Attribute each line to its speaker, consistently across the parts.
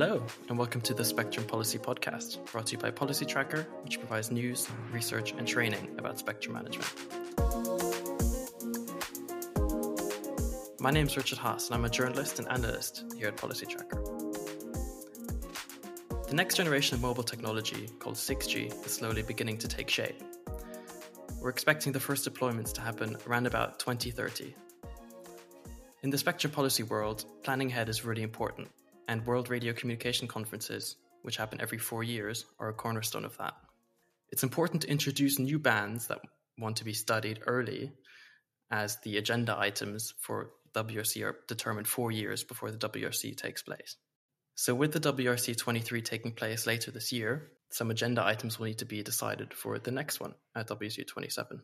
Speaker 1: Hello, and welcome to the Spectrum Policy Podcast, brought to you by Policy Tracker, which provides news, research, and training about spectrum management. My name is Richard Haas, and I'm a journalist and analyst here at Policy Tracker. The next generation of mobile technology, called 6G, is slowly beginning to take shape. We're expecting the first deployments to happen around about 2030. In the spectrum policy world, planning ahead is really important and World Radio Communication Conferences, which happen every four years, are a cornerstone of that. It's important to introduce new bands that want to be studied early, as the agenda items for WRC are determined four years before the WRC takes place. So, with the WRC 23 taking place later this year, some agenda items will need to be decided for the next one at WRC 27.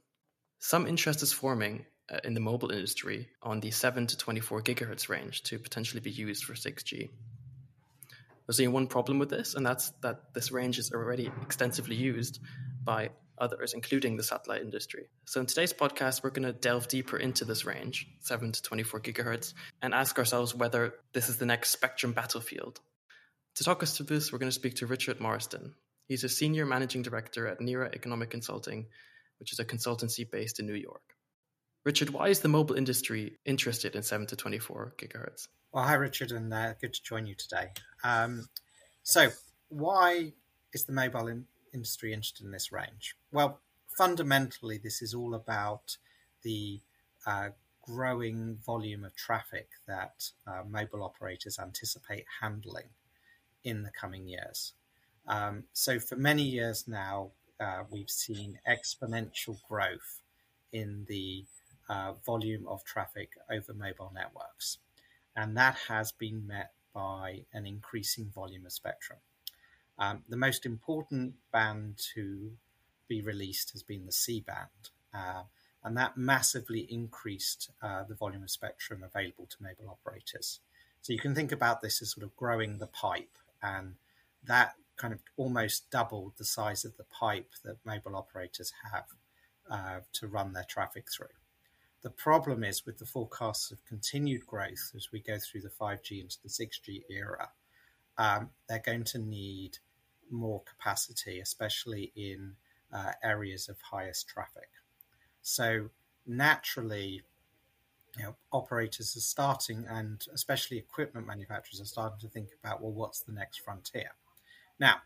Speaker 1: Some interest is forming uh, in the mobile industry on the 7 to 24 gigahertz range to potentially be used for 6G. There's only one problem with this, and that's that this range is already extensively used by others, including the satellite industry. So, in today's podcast, we're going to delve deeper into this range, 7 to 24 gigahertz, and ask ourselves whether this is the next spectrum battlefield. To talk us through this, we're going to speak to Richard Marsden. He's a senior managing director at NERA Economic Consulting, which is a consultancy based in New York. Richard, why is the mobile industry interested in 7 to 24 gigahertz?
Speaker 2: Well, hi, Richard, and uh, good to join you today. Um, so, why is the mobile in- industry interested in this range? Well, fundamentally, this is all about the uh, growing volume of traffic that uh, mobile operators anticipate handling in the coming years. Um, so, for many years now, uh, we've seen exponential growth in the uh, volume of traffic over mobile networks, and that has been met by an increasing volume of spectrum. Um, the most important band to be released has been the C band, uh, and that massively increased uh, the volume of spectrum available to mobile operators. So you can think about this as sort of growing the pipe, and that kind of almost doubled the size of the pipe that mobile operators have uh, to run their traffic through. The problem is with the forecasts of continued growth as we go through the 5G into the 6G era, um, they're going to need more capacity, especially in uh, areas of highest traffic. So naturally, you know, operators are starting, and especially equipment manufacturers are starting to think about, well, what's the next frontier? Now,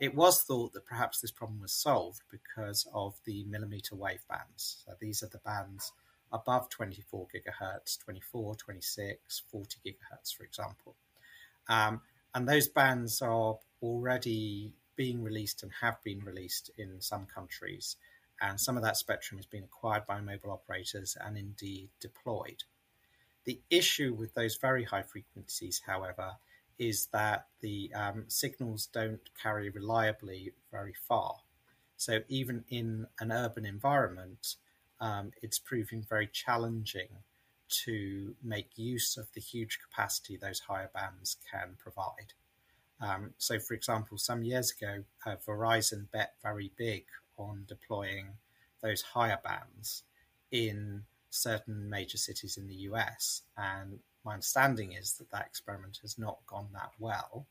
Speaker 2: it was thought that perhaps this problem was solved because of the millimeter wave bands. So these are the bands above 24 gigahertz, 24, 26, 40 gigahertz, for example. Um, and those bands are already being released and have been released in some countries. And some of that spectrum has been acquired by mobile operators and indeed deployed. The issue with those very high frequencies, however, is that the um, signals don't carry reliably very far. So even in an urban environment, um, it's proving very challenging to make use of the huge capacity those higher bands can provide. Um, so, for example, some years ago, uh, Verizon bet very big on deploying those higher bands in certain major cities in the US. And my understanding is that that experiment has not gone that well,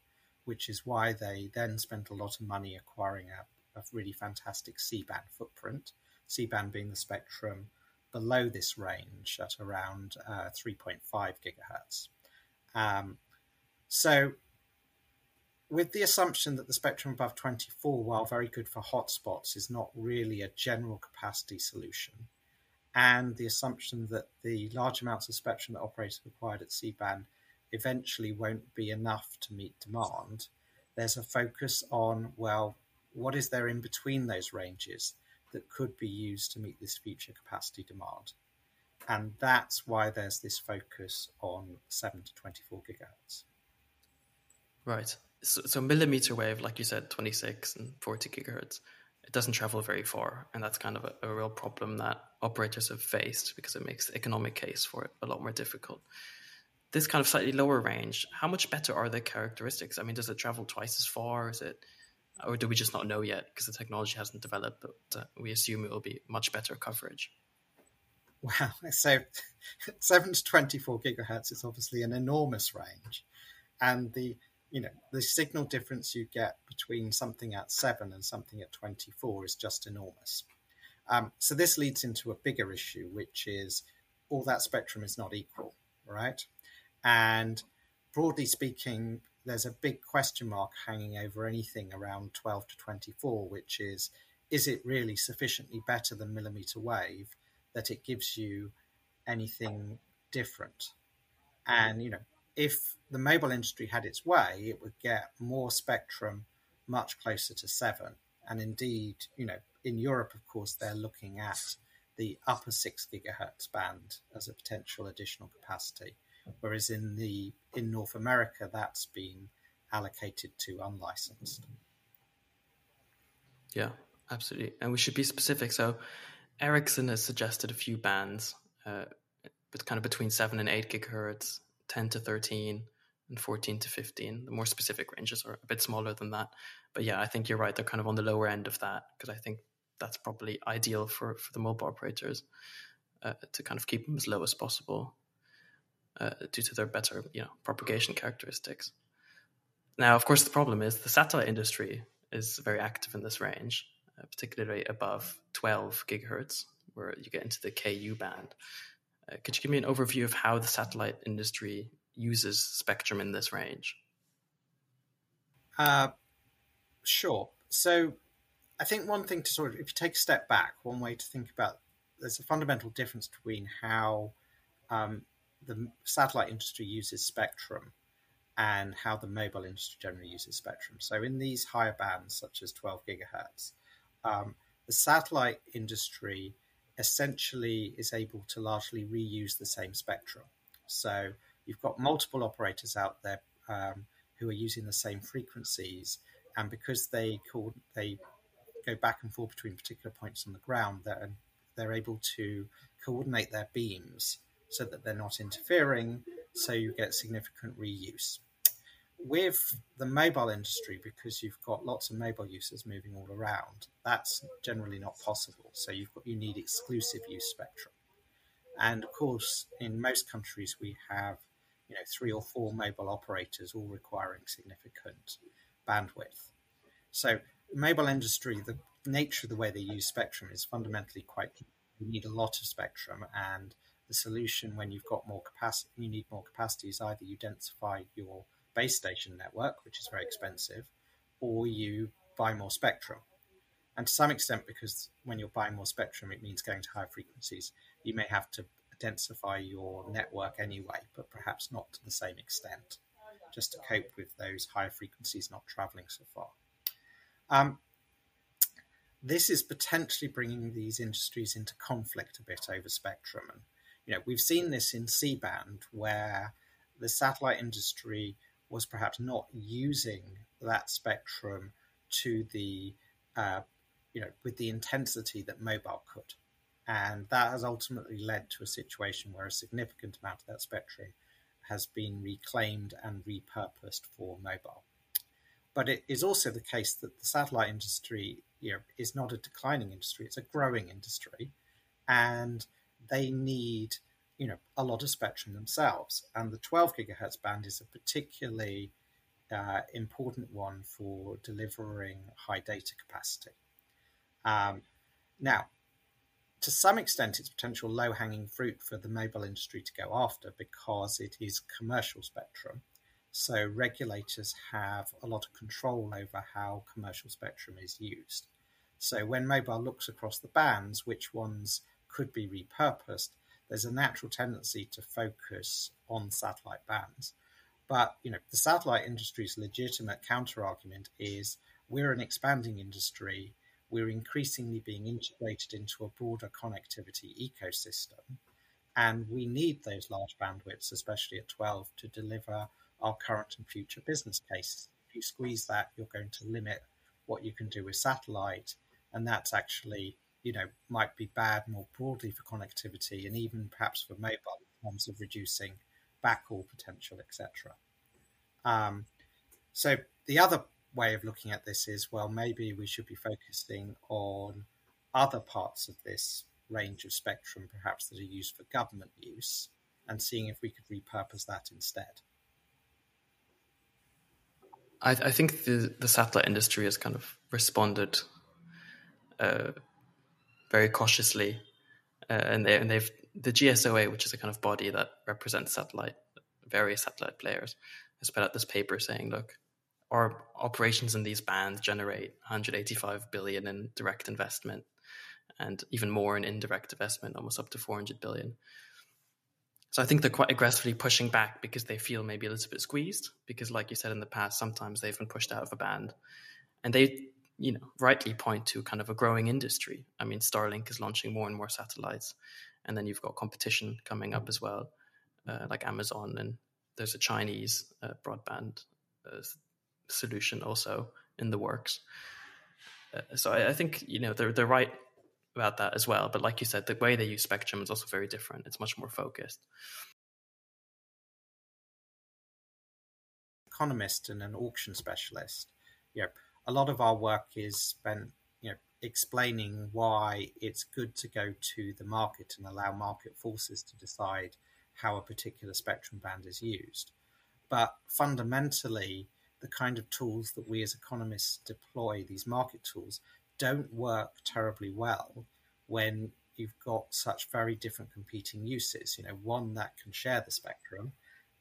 Speaker 2: which is why they then spent a lot of money acquiring a, a really fantastic C band footprint C band being the spectrum below this range at around uh, 3.5 gigahertz. Um, so, with the assumption that the spectrum above 24, while very good for hotspots, is not really a general capacity solution, and the assumption that the large amounts of spectrum that operators required at C band eventually won't be enough to meet demand, there's a focus on, well, what is there in between those ranges? That could be used to meet this future capacity demand. And that's why there's this focus on 7 to 24 gigahertz.
Speaker 1: Right. So, so, millimeter wave, like you said, 26 and 40 gigahertz, it doesn't travel very far. And that's kind of a, a real problem that operators have faced because it makes the economic case for it a lot more difficult. This kind of slightly lower range, how much better are the characteristics? I mean, does it travel twice as far? Is it or do we just not know yet because the technology hasn't developed? But uh, we assume it will be much better coverage.
Speaker 2: Wow, so seven to twenty-four gigahertz is obviously an enormous range, and the you know, the signal difference you get between something at seven and something at 24 is just enormous. Um, so this leads into a bigger issue, which is all that spectrum is not equal, right? And broadly speaking, there's a big question mark hanging over anything around 12 to 24, which is is it really sufficiently better than millimeter wave that it gives you anything different? And, you know, if the mobile industry had its way, it would get more spectrum much closer to seven. And indeed, you know, in Europe, of course, they're looking at the upper six gigahertz band as a potential additional capacity, whereas in the in North America, that's been allocated to unlicensed.
Speaker 1: Yeah, absolutely, and we should be specific. So, Ericsson has suggested a few bands, uh, but kind of between seven and eight gigahertz, ten to thirteen, and 14 to 15. The more specific ranges are a bit smaller than that. But yeah, I think you're right. They're kind of on the lower end of that because I think that's probably ideal for, for the mobile operators uh, to kind of keep them as low as possible uh, due to their better you know propagation characteristics. Now, of course, the problem is the satellite industry is very active in this range, uh, particularly above 12 gigahertz, where you get into the Ku band. Uh, could you give me an overview of how the satellite industry uses spectrum in this range?
Speaker 2: Uh, sure. So I think one thing to sort of, if you take a step back, one way to think about there's a fundamental difference between how um, the satellite industry uses spectrum and how the mobile industry generally uses spectrum. So in these higher bands, such as 12 gigahertz, um, the satellite industry essentially is able to largely reuse the same spectrum. So you've got multiple operators out there um, who are using the same frequencies, and because they call they go back and forth between particular points on the ground, they're, they're able to coordinate their beams so that they're not interfering, so you get significant reuse. With the mobile industry, because you've got lots of mobile users moving all around, that's generally not possible. So you've got you need exclusive use spectrum. And of course, in most countries, we have you know three or four mobile operators all requiring significant bandwidth. So mobile industry, the nature of the way they use spectrum is fundamentally quite. You need a lot of spectrum, and the solution when you've got more capacity, you need more capacity is either you densify your base station network, which is very expensive, or you buy more spectrum. And to some extent, because when you're buying more spectrum, it means going to higher frequencies, you may have to densify your network anyway, but perhaps not to the same extent, just to cope with those higher frequencies not traveling so far. Um, this is potentially bringing these industries into conflict a bit over spectrum. And, you know, we've seen this in C band where the satellite industry was perhaps not using that spectrum to the, uh, you know, with the intensity that mobile could. And that has ultimately led to a situation where a significant amount of that spectrum has been reclaimed and repurposed for mobile. But it is also the case that the satellite industry you know, is not a declining industry; it's a growing industry, and they need you know a lot of spectrum themselves. And the 12 gigahertz band is a particularly uh, important one for delivering high data capacity. Um, now, to some extent, it's potential low hanging fruit for the mobile industry to go after because it is commercial spectrum. So regulators have a lot of control over how commercial spectrum is used. So when mobile looks across the bands, which ones could be repurposed, there's a natural tendency to focus on satellite bands. But you know, the satellite industry's legitimate counterargument is we're an expanding industry. We're increasingly being integrated into a broader connectivity ecosystem, and we need those large bandwidths, especially at 12, to deliver our current and future business cases. If you squeeze that, you're going to limit what you can do with satellite, and that's actually you know might be bad more broadly for connectivity and even perhaps for mobile in terms of reducing backhaul potential, etc. Um, so the other way of looking at this is well, maybe we should be focusing on other parts of this range of spectrum, perhaps that are used for government use, and seeing if we could repurpose that instead.
Speaker 1: I, I think the, the satellite industry has kind of responded uh, very cautiously, uh, and, they, and they've the GSOA, which is a kind of body that represents satellite various satellite players, has put out this paper saying, look, our operations in these bands generate 185 billion in direct investment and even more in indirect investment, almost up to 400 billion. So I think they're quite aggressively pushing back because they feel maybe a little bit squeezed. Because, like you said in the past, sometimes they've been pushed out of a band, and they, you know, rightly point to kind of a growing industry. I mean, Starlink is launching more and more satellites, and then you've got competition coming up as well, uh, like Amazon, and there's a Chinese uh, broadband uh, solution also in the works. Uh, so I, I, think you know they're they're right about that as well. But like you said, the way they use Spectrum is also very different. It's much more focused.
Speaker 2: Economist and an auction specialist, know, a lot of our work is spent, you know, explaining why it's good to go to the market and allow market forces to decide how a particular spectrum band is used. But fundamentally, the kind of tools that we as economists deploy, these market tools, don't work terribly well when you've got such very different competing uses. You know, one that can share the spectrum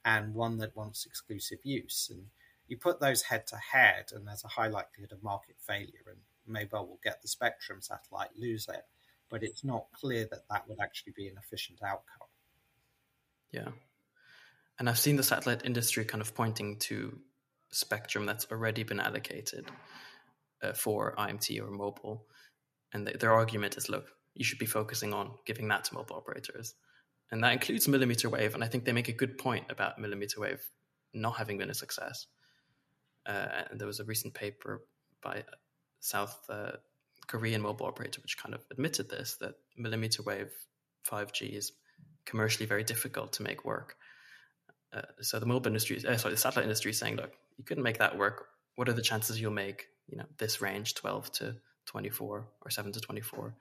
Speaker 2: and one that wants exclusive use. And you put those head to head, and there's a high likelihood of market failure. And mobile will get the spectrum, satellite lose it. But it's not clear that that would actually be an efficient outcome.
Speaker 1: Yeah. And I've seen the satellite industry kind of pointing to spectrum that's already been allocated uh, for IMT or mobile. And th- their argument is look, you should be focusing on giving that to mobile operators. And that includes millimeter wave. And I think they make a good point about millimeter wave not having been a success. Uh, and there was a recent paper by South uh, Korean mobile operator which kind of admitted this that millimeter wave 5G is commercially very difficult to make work. Uh, so the mobile industry, uh, sorry, the satellite industry is saying, look, you couldn't make that work. What are the chances you'll make, you know, this range, 12 to 24 or 7 to 24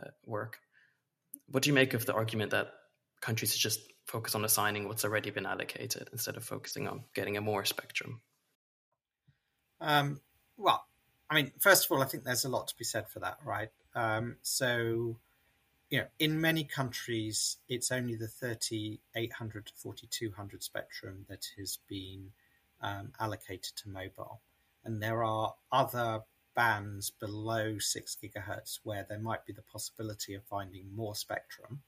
Speaker 1: uh, work? What do you make of the argument that countries should just focus on assigning what's already been allocated instead of focusing on getting a more spectrum?
Speaker 2: Um, well, I mean, first of all, I think there's a lot to be said for that, right? Um, so you know, in many countries, it's only the 3800 to 4200 spectrum that has been um, allocated to mobile. And there are other bands below 6 gigahertz where there might be the possibility of finding more spectrum.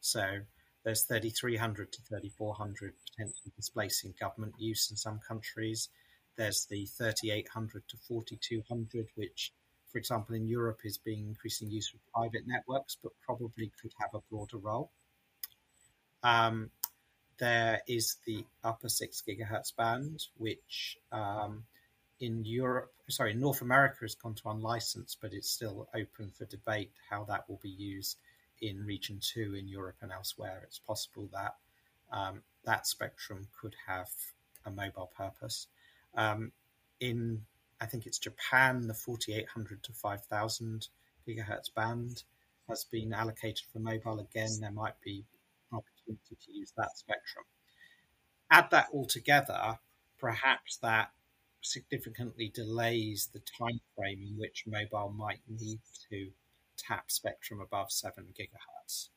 Speaker 2: So there's 3300 to 3400 potentially displacing government use in some countries. There's the 3800 to 4200, which for example, in Europe is being increasing use of private networks, but probably could have a broader role. Um, there is the upper six gigahertz band, which um, in Europe, sorry, North America has gone to unlicensed, but it's still open for debate how that will be used in region two in Europe and elsewhere. It's possible that um, that spectrum could have a mobile purpose. Um, in I think it's Japan, the 4800 to 5000 gigahertz band has been allocated for mobile. Again, there might be an opportunity to use that spectrum. Add that all together, perhaps that significantly delays the time frame in which mobile might need to tap spectrum above 7 gigahertz.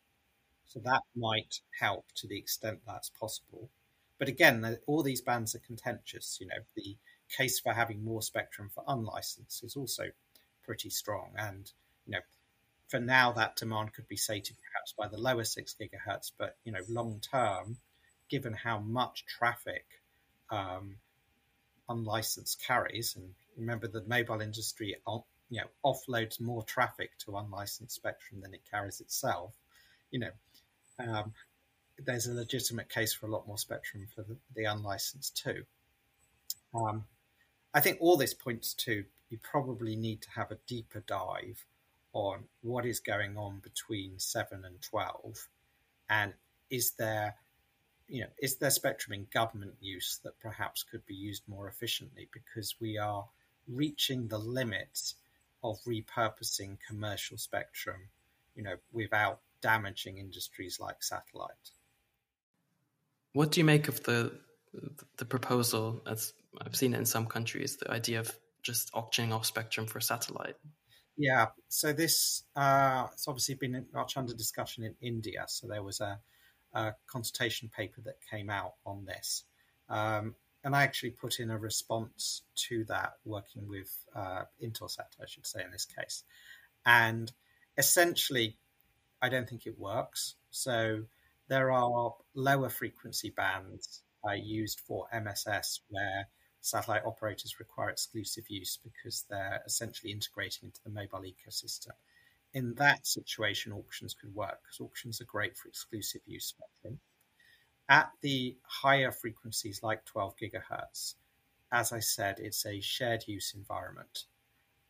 Speaker 2: So that might help to the extent that's possible. But again, all these bands are contentious. You know, the case for having more spectrum for unlicensed is also pretty strong. And you know, for now, that demand could be sated perhaps by the lower six gigahertz, but you know, long term, given how much traffic um, unlicensed carries, and remember the mobile industry, you know, offloads more traffic to unlicensed spectrum than it carries itself. You know, um, there's a legitimate case for a lot more spectrum for the, the unlicensed too. Um, I think all this points to you probably need to have a deeper dive on what is going on between 7 and 12 and is there you know is there spectrum in government use that perhaps could be used more efficiently? Because we are reaching the limits of repurposing commercial spectrum you know without damaging industries like satellite
Speaker 1: what do you make of the the proposal, as I've seen it in some countries, the idea of just auctioning off spectrum for satellite.
Speaker 2: Yeah, so this uh, it's obviously been much under discussion in India. So there was a, a consultation paper that came out on this, um, and I actually put in a response to that, working with uh, Intelsat, I should say in this case, and essentially, I don't think it works. So there are lower frequency bands uh, used for MSS where satellite operators require exclusive use because they're essentially integrating into the mobile ecosystem. In that situation, auctions could work because auctions are great for exclusive use spectrum. At the higher frequencies, like 12 gigahertz, as I said, it's a shared use environment.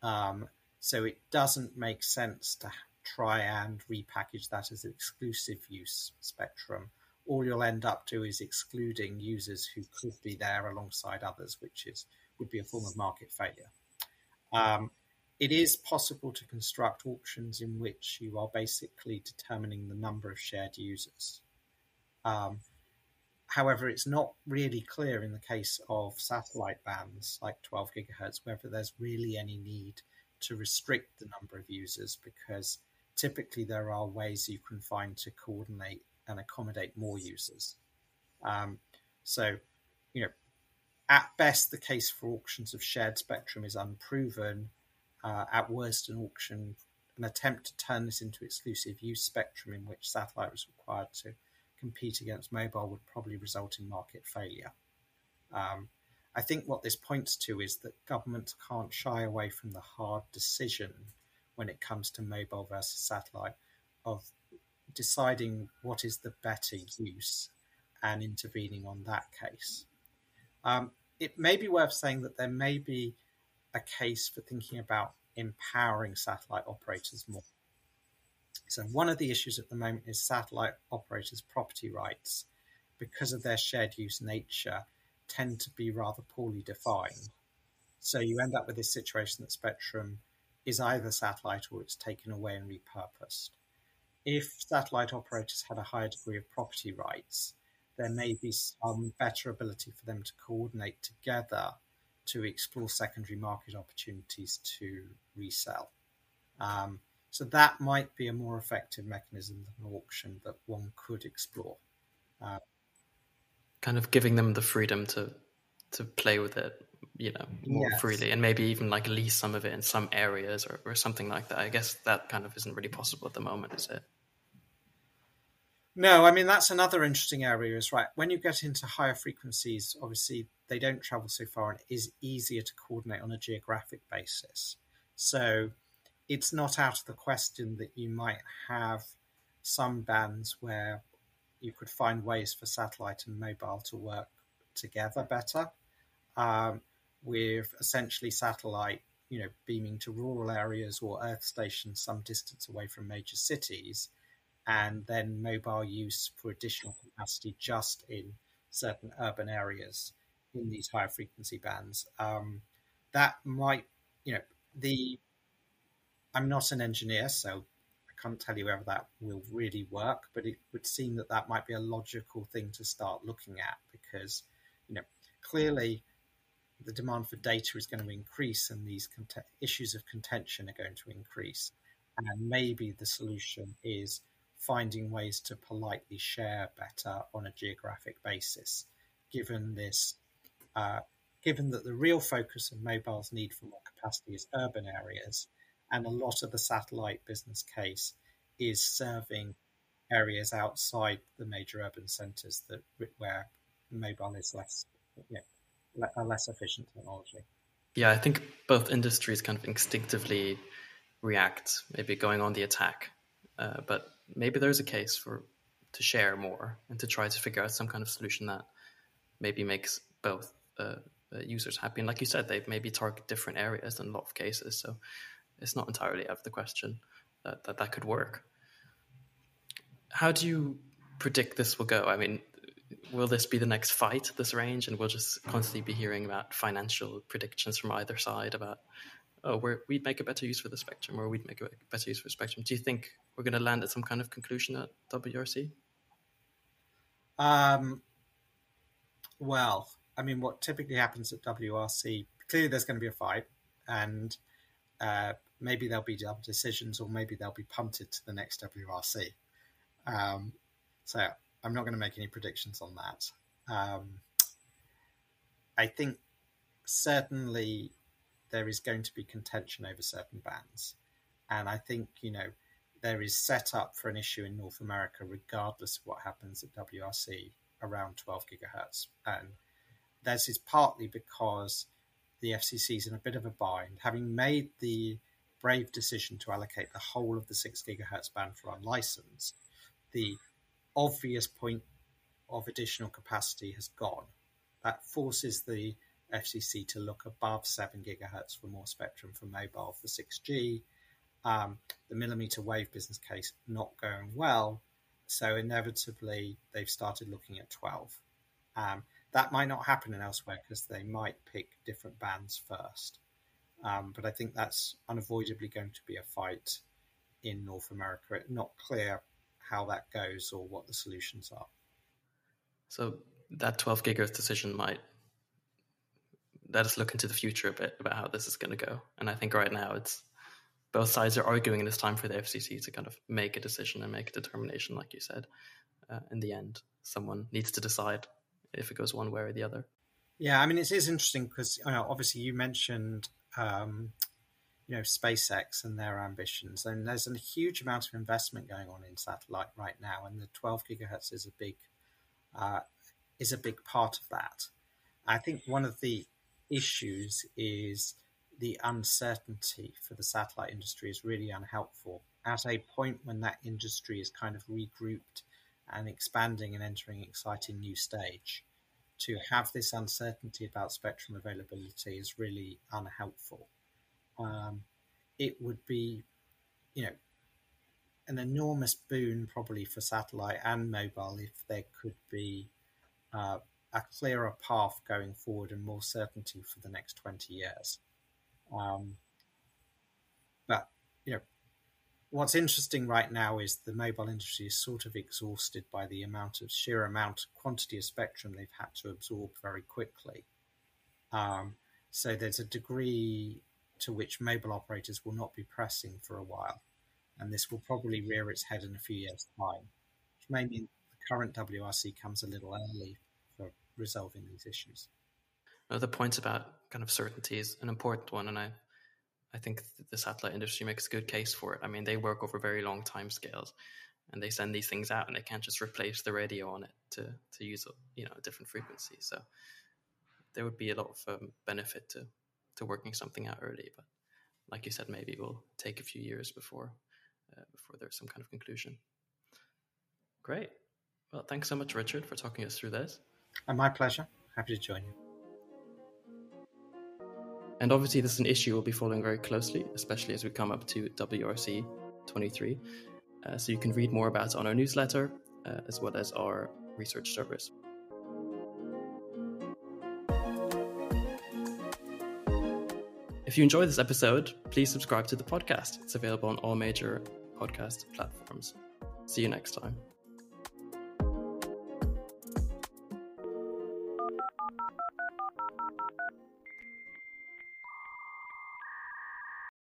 Speaker 2: Um, so it doesn't make sense to try and repackage that as an exclusive use spectrum all you'll end up to is excluding users who could be there alongside others, which is would be a form of market failure. Um, it is possible to construct auctions in which you are basically determining the number of shared users. Um, however, it's not really clear in the case of satellite bands like 12 gigahertz whether there's really any need to restrict the number of users because typically there are ways you can find to coordinate and accommodate more users. Um, so, you know, at best, the case for auctions of shared spectrum is unproven. Uh, at worst, an auction, an attempt to turn this into exclusive use spectrum in which satellite was required to compete against mobile would probably result in market failure. Um, I think what this points to is that governments can't shy away from the hard decision when it comes to mobile versus satellite of deciding what is the better use and intervening on that case. Um, it may be worth saying that there may be a case for thinking about empowering satellite operators more. So, one of the issues at the moment is satellite operators' property rights, because of their shared use nature, tend to be rather poorly defined. So, you end up with this situation that spectrum is either satellite or it's taken away and repurposed if satellite operators had a higher degree of property rights, there may be some better ability for them to coordinate together to explore secondary market opportunities to resell. Um, so that might be a more effective mechanism than an auction that one could explore. Uh,
Speaker 1: kind of giving them the freedom to to play with it, you know, more yes. freely, and maybe even like lease some of it in some areas or, or something like that. I guess that kind of isn't really possible at the moment, is it?
Speaker 2: No, I mean that's another interesting area, is right. When you get into higher frequencies, obviously they don't travel so far and it is easier to coordinate on a geographic basis. So it's not out of the question that you might have some bands where you could find ways for satellite and mobile to work together better, um, with essentially satellite, you know, beaming to rural areas or earth stations some distance away from major cities and then mobile use for additional capacity just in certain urban areas in these higher frequency bands. Um, that might, you know, the I'm not an engineer, so I can't tell you whether that will really work, but it would seem that that might be a logical thing to start looking at because, you know, clearly the demand for data is going to increase and these cont- issues of contention are going to increase. And maybe the solution is finding ways to politely share better on a geographic basis, given this, uh, given that the real focus of mobile's need for more capacity is urban areas, and a lot of the satellite business case is serving areas outside the major urban centres that where mobile is less, you know, a less efficient technology.
Speaker 1: Yeah, I think both industries kind of instinctively react, maybe going on the attack. Uh, but maybe there's a case for to share more and to try to figure out some kind of solution that maybe makes both uh, uh, users happy. And like you said, they maybe target different areas in a lot of cases. So it's not entirely out of the question that that, that could work. How do you predict this will go? I mean, will this be the next fight, this range, and we'll just constantly be hearing about financial predictions from either side about oh, we're, we'd make a better use for the spectrum, or we'd make a better use for the spectrum. Do you think we're going to land at some kind of conclusion at WRC?
Speaker 2: Um, Well, I mean, what typically happens at WRC, clearly there's going to be a fight, and uh, maybe there'll be decisions, or maybe they'll be punted to the next WRC. Um, so I'm not going to make any predictions on that. Um, I think certainly there is going to be contention over certain bands. And I think, you know, there is set up for an issue in North America, regardless of what happens at WRC around 12 gigahertz. And this is partly because the FCC is in a bit of a bind, having made the brave decision to allocate the whole of the 6 gigahertz band for unlicensed. The obvious point of additional capacity has gone. That forces the FCC to look above 7 gigahertz for more spectrum for mobile for 6G. Um, the millimeter wave business case not going well, so inevitably they've started looking at 12. Um, that might not happen in elsewhere because they might pick different bands first. Um, but I think that's unavoidably going to be a fight in North America. It's not clear how that goes or what the solutions are.
Speaker 1: So that 12 gigahertz decision might let us look into the future a bit about how this is going to go. And I think right now it's both sides are arguing, and it's time for the FCC to kind of make a decision and make a determination, like you said. Uh, in the end, someone needs to decide if it goes one way or the other.
Speaker 2: Yeah, I mean, it is interesting because you know, obviously you mentioned um, you know SpaceX and their ambitions, and there's a huge amount of investment going on in satellite right now, and the 12 gigahertz is a big uh, is a big part of that. I think one of the issues is the uncertainty for the satellite industry is really unhelpful. At a point when that industry is kind of regrouped and expanding and entering an exciting new stage, to have this uncertainty about spectrum availability is really unhelpful. Um, it would be, you know, an enormous boon probably for satellite and mobile if there could be uh, a clearer path going forward and more certainty for the next 20 years. Um, but, you know, what's interesting right now is the mobile industry is sort of exhausted by the amount of sheer amount, quantity of spectrum they've had to absorb very quickly. Um, so there's a degree to which mobile operators will not be pressing for a while, and this will probably rear its head in a few years' time, which may mean the current WRC comes a little early for resolving these issues.
Speaker 1: The point about kind of certainty is an important one, and I, I think the satellite industry makes a good case for it. I mean, they work over very long time scales, and they send these things out, and they can't just replace the radio on it to to use a you know a different frequency. So there would be a lot of um, benefit to to working something out early. But like you said, maybe it will take a few years before uh, before there's some kind of conclusion. Great. Well, thanks so much, Richard, for talking us through this.
Speaker 2: And my pleasure. Happy to join you.
Speaker 1: And obviously, this is an issue we'll be following very closely, especially as we come up to WRC 23. Uh, so you can read more about it on our newsletter uh, as well as our research service. You enjoyed this episode, please subscribe to the podcast. It's available on all major podcast platforms. See you next time.